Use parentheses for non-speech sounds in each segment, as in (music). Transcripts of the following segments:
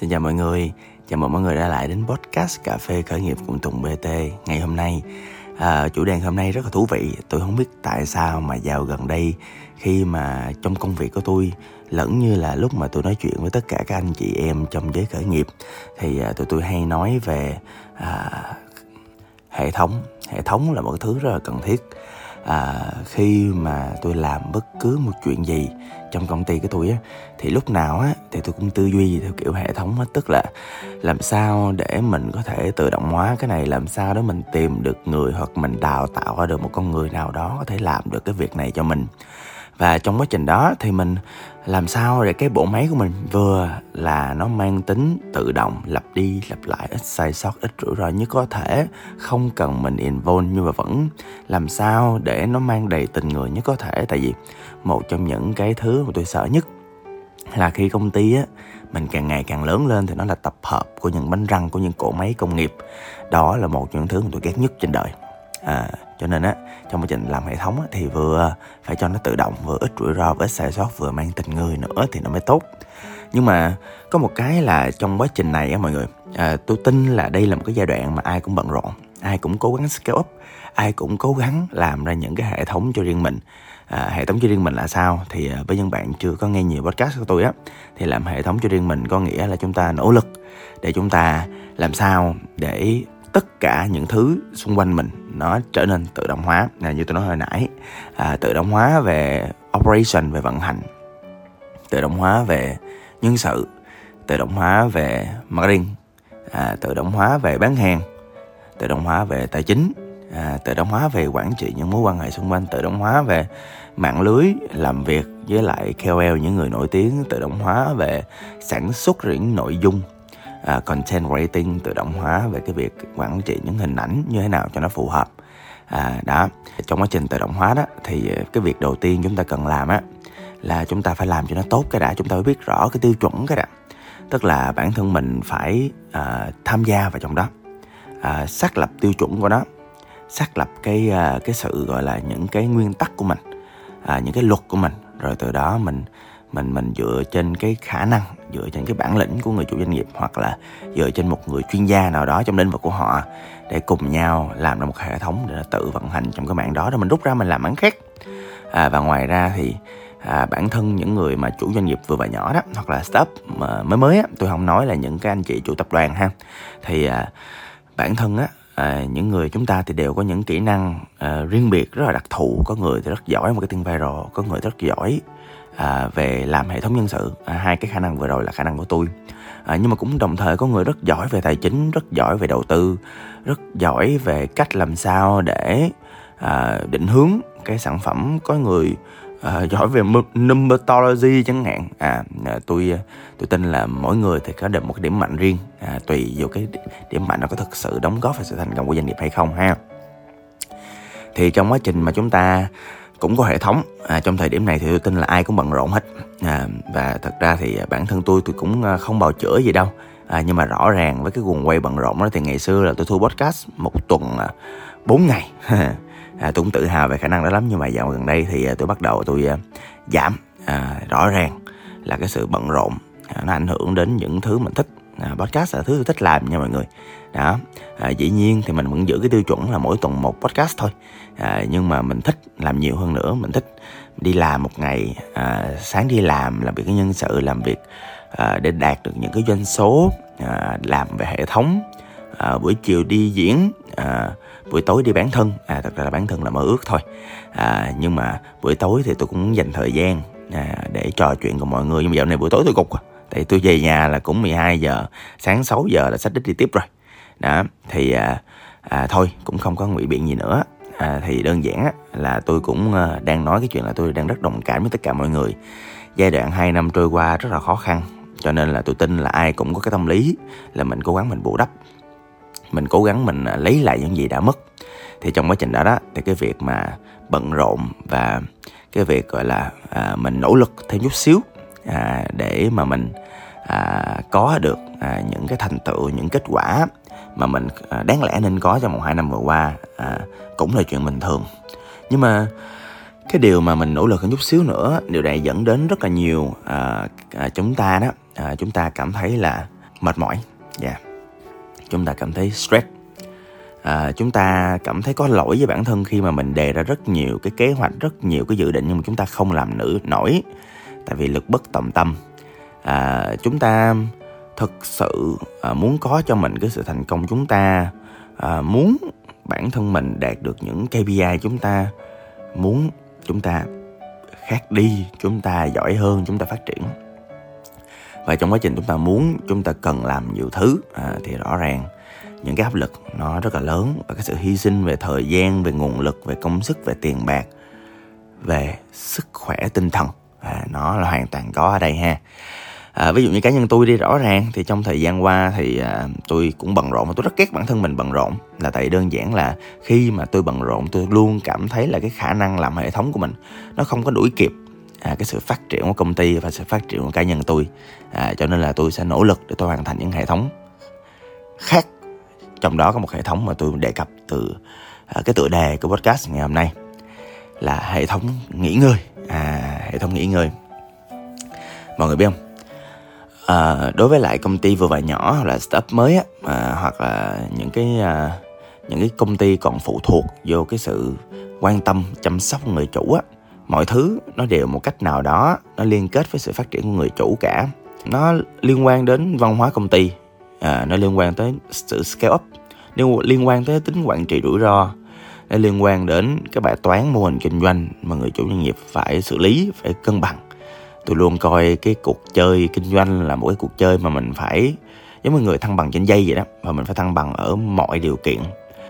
Xin chào mọi người, chào mừng mọi người đã lại đến podcast Cà phê khởi nghiệp cùng Tùng BT ngày hôm nay. À, chủ đề hôm nay rất là thú vị, tôi không biết tại sao mà vào gần đây khi mà trong công việc của tôi lẫn như là lúc mà tôi nói chuyện với tất cả các anh chị em trong giới khởi nghiệp thì à, tụi tôi hay nói về à, hệ thống. Hệ thống là một thứ rất là cần thiết à, khi mà tôi làm bất cứ một chuyện gì trong công ty của tôi á thì lúc nào á thì tôi cũng tư duy theo kiểu hệ thống hết tức là làm sao để mình có thể tự động hóa cái này làm sao để mình tìm được người hoặc mình đào tạo ra được một con người nào đó có thể làm được cái việc này cho mình và trong quá trình đó thì mình làm sao để cái bộ máy của mình vừa là nó mang tính tự động lặp đi lặp lại ít sai sót ít rủi ro nhất có thể không cần mình involve nhưng mà vẫn làm sao để nó mang đầy tình người nhất có thể. Tại vì một trong những cái thứ mà tôi sợ nhất là khi công ty á mình càng ngày càng lớn lên thì nó là tập hợp của những bánh răng của những cỗ máy công nghiệp. Đó là một trong những thứ mà tôi ghét nhất trên đời. À, cho nên á trong quá trình làm hệ thống á, thì vừa phải cho nó tự động vừa ít rủi ro vừa ít sai sót vừa mang tình người nữa thì nó mới tốt. Nhưng mà có một cái là trong quá trình này á mọi người à, tôi tin là đây là một cái giai đoạn mà ai cũng bận rộn ai cũng cố gắng scale up ai cũng cố gắng làm ra những cái hệ thống cho riêng mình. À, hệ thống cho riêng mình là sao? Thì à, với những bạn chưa có nghe nhiều podcast của tôi á thì làm hệ thống cho riêng mình có nghĩa là chúng ta nỗ lực để chúng ta làm sao để tất cả những thứ xung quanh mình nó trở nên tự động hóa. Là như tôi nói hồi nãy à, tự động hóa về operation về vận hành. Tự động hóa về nhân sự. Tự động hóa về marketing. À, tự động hóa về bán hàng. Tự động hóa về tài chính. À, tự động hóa về quản trị những mối quan hệ xung quanh. Tự động hóa về mạng lưới làm việc với lại KOL những người nổi tiếng. Tự động hóa về sản xuất những nội dung uh, content rating tự động hóa về cái việc quản trị những hình ảnh như thế nào cho nó phù hợp. À, đó trong quá trình tự động hóa đó thì à, cái việc đầu tiên chúng ta cần làm á là chúng ta phải làm cho nó tốt cái đã chúng ta phải biết rõ cái tiêu chuẩn cái đã. Tức là bản thân mình phải à, tham gia vào trong đó à, xác lập tiêu chuẩn của nó xác lập cái à, cái sự gọi là những cái nguyên tắc của mình à, những cái luật của mình. Rồi từ đó mình mình mình dựa trên cái khả năng dựa trên cái bản lĩnh của người chủ doanh nghiệp hoặc là dựa trên một người chuyên gia nào đó trong lĩnh vực của họ để cùng nhau làm ra một hệ thống để tự vận hành trong cái mạng đó. Để mình rút ra mình làm bán khác. À, và ngoài ra thì à, bản thân những người mà chủ doanh nghiệp vừa và nhỏ đó hoặc là startup mà mới mới á tôi không nói là những cái anh chị chủ tập đoàn ha. Thì à, bản thân á à, những người chúng ta thì đều có những kỹ năng à, riêng biệt rất là đặc thù. Có người thì rất giỏi marketing viral có người rất giỏi à, về làm hệ thống nhân sự. À, hai cái khả năng vừa rồi là khả năng của tôi. À, nhưng mà cũng đồng thời có người rất giỏi về tài chính rất giỏi về đầu tư rất giỏi về cách làm sao để à, định hướng cái sản phẩm. Có người à, giỏi về numerology chẳng hạn. À, à tôi à, tôi tin là mỗi người thì có được một cái điểm mạnh riêng. À, tùy vào cái điểm mạnh nó có thực sự đóng góp vào sự thành công của doanh nghiệp hay không ha. Thì trong quá trình mà chúng ta cũng có hệ thống. À, trong thời điểm này thì tôi tin là ai cũng bận rộn hết. À, và thật ra thì à, bản thân tôi tôi cũng à, không bào chữa gì đâu. À, nhưng mà rõ ràng với cái guồng quay bận rộn đó thì ngày xưa là tôi thu podcast một tuần à, 4 ngày. (laughs) À, tôi cũng tự hào về khả năng đó lắm nhưng mà dạo gần đây thì à, tôi bắt đầu tôi à, giảm. À, rõ ràng là cái sự bận rộn à, nó ảnh hưởng đến những thứ mình thích à, podcast là thứ tôi thích làm nha mọi người. Đó. À, dĩ nhiên thì mình vẫn giữ cái tiêu chuẩn là mỗi tuần một podcast thôi. À, nhưng mà mình thích làm nhiều hơn nữa. Mình thích đi làm một ngày à, sáng đi làm làm việc cái nhân sự làm việc à, để đạt được những cái doanh số à, làm về hệ thống. À, buổi chiều đi diễn à, buổi tối đi bán thân. À thật ra là bán thân là mơ ước thôi. À, nhưng mà buổi tối thì tôi cũng dành thời gian à, để trò chuyện cùng mọi người. Nhưng mà dạo này buổi tối tôi cục à tại tôi về nhà là cũng 12 giờ sáng 6 giờ là sách đích đi tiếp rồi. Đó thì à, à, thôi cũng không có ngụy biện gì nữa. À, thì đơn giản á, là tôi cũng à, đang nói cái chuyện là tôi đang rất đồng cảm với tất cả mọi người. Giai đoạn 2 năm trôi qua rất là khó khăn cho nên là tôi tin là ai cũng có cái tâm lý là mình cố gắng mình bù đắp. Mình cố gắng mình à, lấy lại những gì đã mất. Thì trong quá trình đó đó thì cái việc mà bận rộn và cái việc gọi là à, mình nỗ lực thêm chút xíu à, để mà mình à, có được à, những cái thành tựu những kết quả mà mình à, đáng lẽ nên có trong một hai năm vừa qua à, cũng là chuyện bình thường. Nhưng mà cái điều mà mình nỗ lực hơn chút xíu nữa điều này dẫn đến rất là nhiều à, à, chúng ta đó à, chúng ta cảm thấy là mệt mỏi. Dạ. Yeah. chúng ta cảm thấy stress. À, chúng ta cảm thấy có lỗi với bản thân khi mà mình đề ra rất nhiều cái kế hoạch rất nhiều cái dự định nhưng mà chúng ta không làm nữ nổi tại vì lực bất tòng tâm. À, chúng ta thực sự à, muốn có cho mình cái sự thành công chúng ta à, muốn bản thân mình đạt được những KPI chúng ta muốn chúng ta khác đi chúng ta giỏi hơn chúng ta phát triển. Và trong quá trình chúng ta muốn chúng ta cần làm nhiều thứ à, thì rõ ràng những cái áp lực nó rất là lớn. Và cái sự hy sinh về thời gian về nguồn lực về công sức về tiền bạc về sức khỏe tinh thần à, nó là hoàn toàn có ở đây ha. À, ví dụ như cá nhân tôi đi rõ ràng thì trong thời gian qua thì à, tôi cũng bận rộn và tôi rất ghét bản thân mình bận rộn. Là tại đơn giản là khi mà tôi bận rộn tôi luôn cảm thấy là cái khả năng làm hệ thống của mình nó không có đuổi kịp à, cái sự phát triển của công ty và sự phát triển của cá nhân tôi. À, cho nên là tôi sẽ nỗ lực để tôi hoàn thành những hệ thống khác. Trong đó có một hệ thống mà tôi đề cập từ à, cái tựa đề của podcast ngày hôm nay là hệ thống nghỉ ngơi. À hệ thống nghỉ ngơi. Mọi người biết không? À, đối với lại công ty vừa và nhỏ hoặc là startup mới á à, hoặc là những cái à, những cái công ty còn phụ thuộc vô cái sự quan tâm chăm sóc người chủ á mọi thứ nó đều một cách nào đó nó liên kết với sự phát triển của người chủ cả. Nó liên quan đến văn hóa công ty à, nó liên quan tới sự scale up liên quan tới tính quản trị rủi ro nó liên quan đến cái bài toán mô hình kinh doanh mà người chủ doanh nghiệp phải xử lý phải cân bằng. Tôi luôn coi cái cuộc chơi kinh doanh là một cái cuộc chơi mà mình phải giống như người thăng bằng trên dây vậy đó và mình phải thăng bằng ở mọi điều kiện.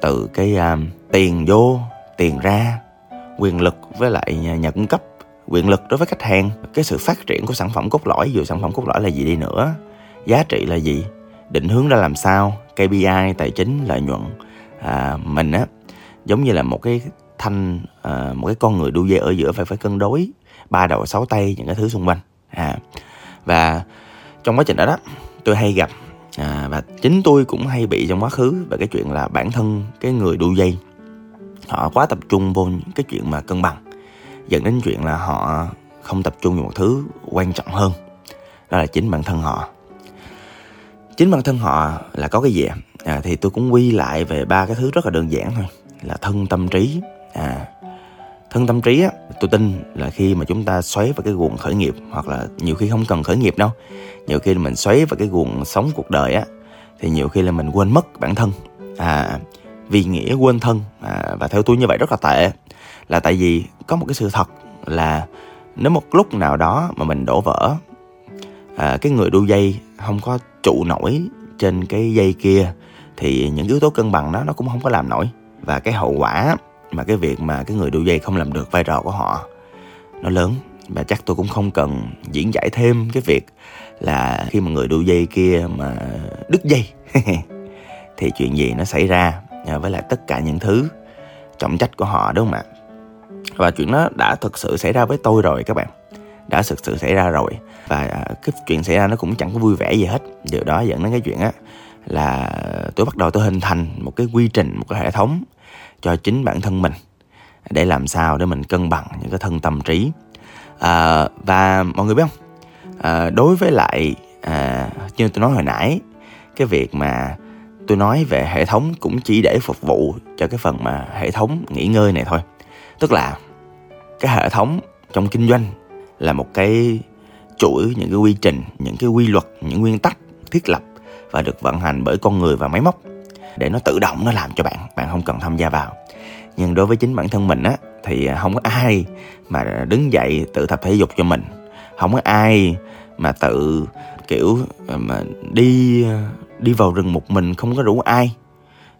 Từ cái uh, tiền vô tiền ra quyền lực với lại nhà, nhà cung cấp quyền lực đối với khách hàng. Cái sự phát triển của sản phẩm cốt lõi dù sản phẩm cốt lõi là gì đi nữa giá trị là gì định hướng ra làm sao KPI tài chính lợi nhuận à, mình á giống như là một cái thanh à, một cái con người đu dây ở giữa phải phải cân đối ba đầu sáu tay những cái thứ xung quanh. À và trong quá trình đó đó tôi hay gặp à, và chính tôi cũng hay bị trong quá khứ về cái chuyện là bản thân cái người đu dây họ quá tập trung vô những cái chuyện mà cân bằng dẫn đến chuyện là họ không tập trung vào một thứ quan trọng hơn đó là chính bản thân họ. Chính bản thân họ là có cái gì à, thì tôi cũng quy lại về ba cái thứ rất là đơn giản thôi là thân tâm trí. À thân tâm trí á tôi tin là khi mà chúng ta xoáy vào cái guồng khởi nghiệp hoặc là nhiều khi không cần khởi nghiệp đâu nhiều khi mình xoáy vào cái guồng sống cuộc đời á thì nhiều khi là mình quên mất bản thân. À vì nghĩa quên thân à, và theo tôi như vậy rất là tệ. Là tại vì có một cái sự thật là nếu một lúc nào đó mà mình đổ vỡ à, cái người đu dây không có trụ nổi trên cái dây kia thì những yếu tố cân bằng đó nó cũng không có làm nổi và cái hậu quả mà cái việc mà cái người đu dây không làm được vai trò của họ, nó lớn. Và chắc tôi cũng không cần diễn giải thêm cái việc là khi mà người đu dây kia mà đứt dây, (laughs) thì chuyện gì nó xảy ra à, với lại tất cả những thứ trọng trách của họ, đúng không ạ? Và chuyện đó đã thực sự xảy ra với tôi rồi các bạn. Đã thực sự xảy ra rồi. Và à, cái chuyện xảy ra nó cũng chẳng có vui vẻ gì hết. Điều đó dẫn đến cái chuyện á, là tôi bắt đầu tôi hình thành một cái quy trình, một cái hệ thống cho chính bản thân mình để làm sao để mình cân bằng những cái thân tâm trí. À, và mọi người biết không? À, đối với lại à, như tôi nói hồi nãy cái việc mà tôi nói về hệ thống cũng chỉ để phục vụ cho cái phần mà hệ thống nghỉ ngơi này thôi. Tức là cái hệ thống trong kinh doanh là một cái chuỗi những cái quy trình những cái quy luật những nguyên tắc thiết lập và được vận hành bởi con người và máy móc để nó tự động nó làm cho bạn bạn không cần tham gia vào. Nhưng đối với chính bản thân mình á thì không có ai mà đứng dậy tự tập thể dục cho mình. Không có ai mà tự kiểu mà đi đi vào rừng một mình không có rủ ai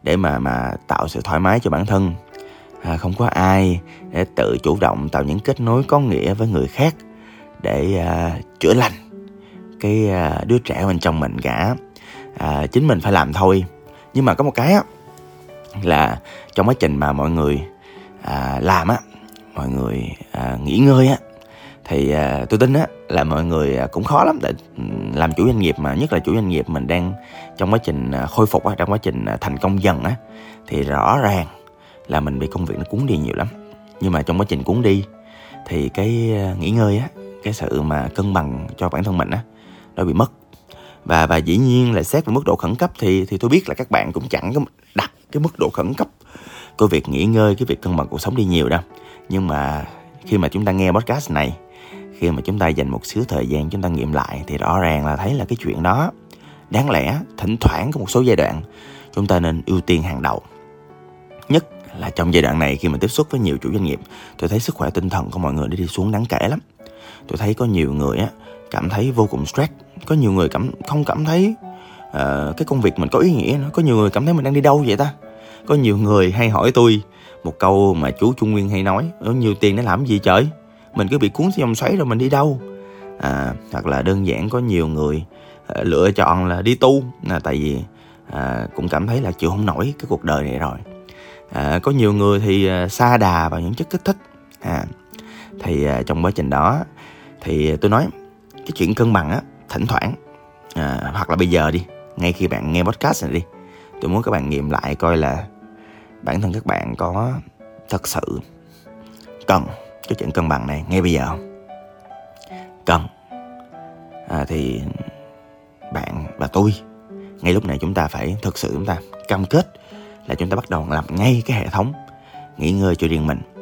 để mà mà tạo sự thoải mái cho bản thân. À, không có ai để tự chủ động tạo những kết nối có nghĩa với người khác để à, chữa lành cái à, đứa trẻ bên trong mình cả. À, chính mình phải làm thôi nhưng mà có một cái á là trong quá trình mà mọi người à, làm á mọi người à, nghỉ ngơi á thì à, tôi tin á là mọi người à, cũng khó lắm để làm chủ doanh nghiệp mà nhất là chủ doanh nghiệp mình đang trong quá trình à, khôi phục á trong quá trình à, thành công dần á thì rõ ràng là mình bị công việc nó cuốn đi nhiều lắm. Nhưng mà trong quá trình cuốn đi thì cái nghỉ ngơi á cái sự mà cân bằng cho bản thân mình á nó bị mất và và dĩ nhiên là xét về mức độ khẩn cấp thì thì tôi biết là các bạn cũng chẳng có đặt cái mức độ khẩn cấp của việc nghỉ ngơi, cái việc cân bằng cuộc sống đi nhiều đâu. Nhưng mà khi mà chúng ta nghe podcast này, khi mà chúng ta dành một xíu thời gian chúng ta nghiệm lại thì rõ ràng là thấy là cái chuyện đó đáng lẽ thỉnh thoảng có một số giai đoạn chúng ta nên ưu tiên hàng đầu. Nhất là trong giai đoạn này khi mà tiếp xúc với nhiều chủ doanh nghiệp, tôi thấy sức khỏe tinh thần của mọi người đi xuống đáng kể lắm. Tôi thấy có nhiều người á cảm thấy vô cùng stress. Có nhiều người cảm không cảm thấy uh, cái công việc mình có ý nghĩa nữa. Có nhiều người cảm thấy mình đang đi đâu vậy ta? Có nhiều người hay hỏi tôi một câu mà chú Trung Nguyên hay nói có nhiều tiền để làm gì trời? Mình cứ bị cuốn theo dòng xoáy rồi mình đi đâu? À, hoặc là đơn giản có nhiều người uh, lựa chọn là đi tu. Là tại vì uh, cũng cảm thấy là chịu không nổi cái cuộc đời này rồi. À, có nhiều người thì ờ, uh, xa đà vào những chất kích thích. À, thì trong quá trình đó thì tôi nói cái chuyện cân bằng á thỉnh thoảng. À, hoặc là bây giờ đi ngay khi bạn nghe podcast này đi tôi muốn các bạn nghiệm lại coi là bản thân các bạn có thật sự cần cái chuyện cân bằng này ngay bây giờ không? Cần. À, thì bạn và tôi ngay lúc này chúng ta phải thực sự chúng ta cam kết là chúng ta bắt đầu làm ngay cái hệ thống nghỉ ngơi cho riêng mình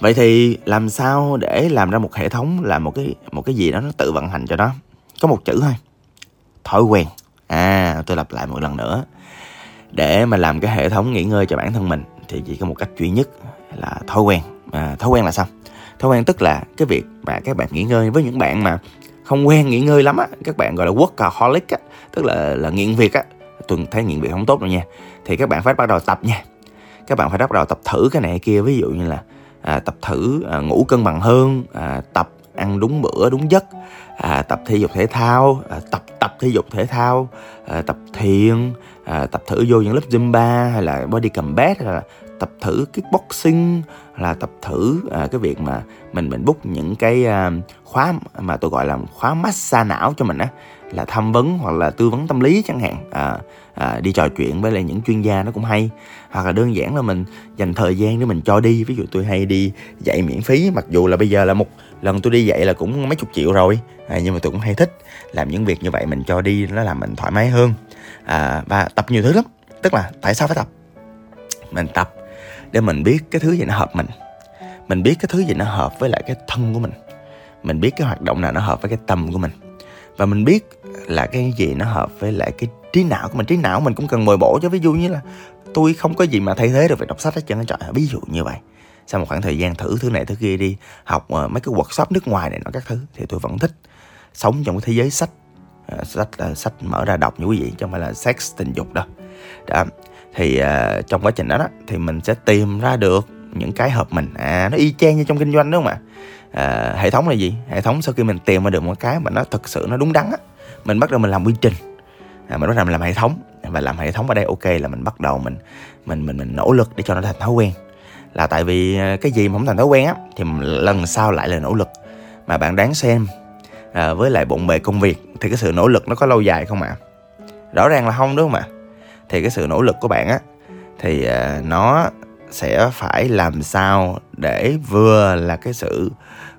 vậy thì làm sao để làm ra một hệ thống là một cái một cái gì đó nó tự vận hành cho nó? Có một chữ thôi. Thói quen. À tôi lặp lại một lần nữa. Để mà làm cái hệ thống nghỉ ngơi cho bản thân mình thì chỉ có một cách duy nhất là thói quen. À, thói quen là sao? Thói quen tức là cái việc mà các bạn nghỉ ngơi với những bạn mà không quen nghỉ ngơi lắm á các bạn gọi là workaholic á tức là là nghiện việc á. Tôi thấy nghiện việc không tốt đâu nha. Thì các bạn phải bắt đầu tập nha. Các bạn phải bắt đầu tập thử cái này cái kia ví dụ như là à, tập thử à, ngủ cân bằng hơn à, tập ăn đúng bữa đúng giấc à, tập thể dục thể thao à, tập tập thể dục thể thao à, tập thiền à, tập thử vô những lớp zumba hay là body combat hay là tập thử kickboxing là tập thử à, cái việc mà mình mình book những cái à, khóa mà tôi gọi là khóa massage não cho mình á là tham vấn hoặc là tư vấn tâm lý chẳng hạn. À, à, đi trò chuyện với lại những chuyên gia nó cũng hay. Hoặc là đơn giản là mình dành thời gian để mình cho đi. Ví dụ tôi hay đi dạy miễn phí. Mặc dù là bây giờ là một lần tôi đi dạy là cũng mấy chục triệu rồi. À, nhưng mà tôi cũng hay thích làm những việc như vậy. Mình cho đi nó làm mình thoải mái hơn. À, và tập nhiều thứ lắm. Tức là tại sao phải tập? Mình tập để mình biết cái thứ gì nó hợp mình. Mình biết cái thứ gì nó hợp với lại cái thân của mình. Mình biết cái hoạt động nào nó hợp với cái tâm của mình. Và mình biết là cái gì nó hợp với lại cái trí não của mình. Trí não mình cũng cần bồi bổ cho ví dụ như là tôi không có gì mà thay thế được việc đọc sách hết trơn trời. Ví dụ như vậy. Sau một khoảng thời gian thử thứ này thứ kia đi học uh, mấy cái workshop nước ngoài này nó các thứ thì tôi vẫn thích sống trong cái thế giới sách uh, sách uh, sách mở ra đọc như quý vị chứ không phải là sex tình dục đâu. Đó. Thì uh, trong quá trình đó, đó thì mình sẽ tìm ra được những cái hợp mình. À nó y chang như trong kinh doanh đúng không ạ à, hệ thống là gì? Hệ thống sau khi mình tìm ra được một cái mà nó thực sự nó đúng đắn á mình bắt đầu mình làm quy trình à, mình bắt đầu mình làm hệ thống. Và làm hệ thống ở đây ok là mình bắt đầu mình mình mình mình nỗ lực để cho nó thành thói quen. Là tại vì à, cái gì mà không thành thói quen á thì lần sau lại là nỗ lực. Mà bạn đáng xem à, với lại bộn bề công việc thì cái sự nỗ lực nó có lâu dài không ạ? À? rõ ràng là không đúng không ạ? Thì cái sự nỗ lực của bạn á thì à, nó sẽ phải làm sao để vừa là cái sự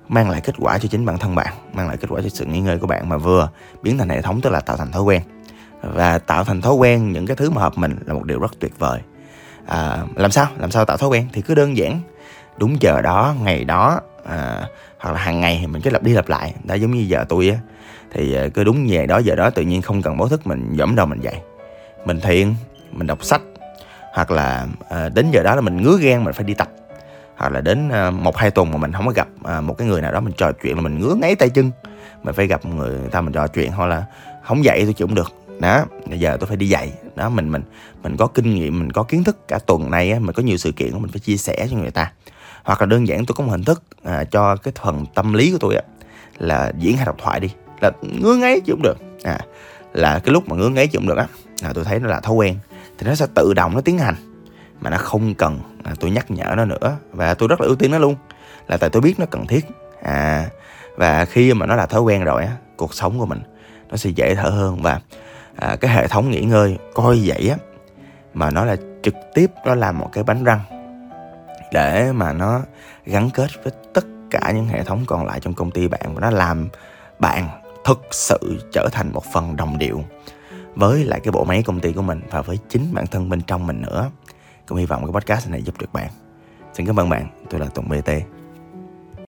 mang lại kết quả cho chính bản thân bạn mang lại kết quả cho sự nghỉ ngơi của bạn mà vừa biến thành hệ thống tức là tạo thành thói quen và tạo thành thói quen những cái thứ mà hợp mình là một điều rất tuyệt vời. À, làm sao? Làm sao tạo thói quen? Thì cứ đơn giản đúng giờ đó ngày đó à, hoặc là hàng ngày thì mình cứ lặp đi lặp lại. Đã giống như giờ tôi á thì à, cứ đúng về đó giờ đó tự nhiên không cần báo thức mình dẫm đầu mình dậy. Mình thiền mình đọc sách hoặc là à, đến giờ đó là mình ngứa gan mình phải đi tập. Hoặc là đến à, một hai tuần mà mình không có gặp à, một cái người nào đó mình trò chuyện là mình ngứa ngáy tay chân. Mình phải gặp người ta mình trò chuyện hoặc là không dậy tôi chịu cũng được đó bây giờ tôi phải đi dạy. Đó mình mình mình có kinh nghiệm mình có kiến thức. Cả tuần này á, mình có nhiều sự kiện mình phải chia sẻ cho người ta. Hoặc là đơn giản tôi có một hình thức à, cho cái phần tâm lý của tôi á là diễn hay độc thoại đi. Là ngứa ngáy chứ cũng được. À là cái lúc mà ngứa ngáy chứ cũng được á là tôi thấy nó là thói quen. Thì nó sẽ tự động nó tiến hành mà nó không cần à, tôi nhắc nhở nó nữa. Và tôi rất là ưu tiên nó luôn. Là tại tôi biết nó cần thiết. À và khi mà nó là thói quen rồi á cuộc sống của mình nó sẽ dễ thở hơn. Và à, cái hệ thống nghỉ ngơi coi vậy á mà nó là trực tiếp nó làm một cái bánh răng để mà nó gắn kết với tất cả những hệ thống còn lại trong công ty bạn và nó làm bạn thực sự trở thành một phần đồng điệu với lại cái bộ máy công ty của mình và với chính bản thân bên trong mình nữa. Cũng hy vọng cái podcast này giúp được bạn. Xin cảm ơn bạn. Tôi là tùng bt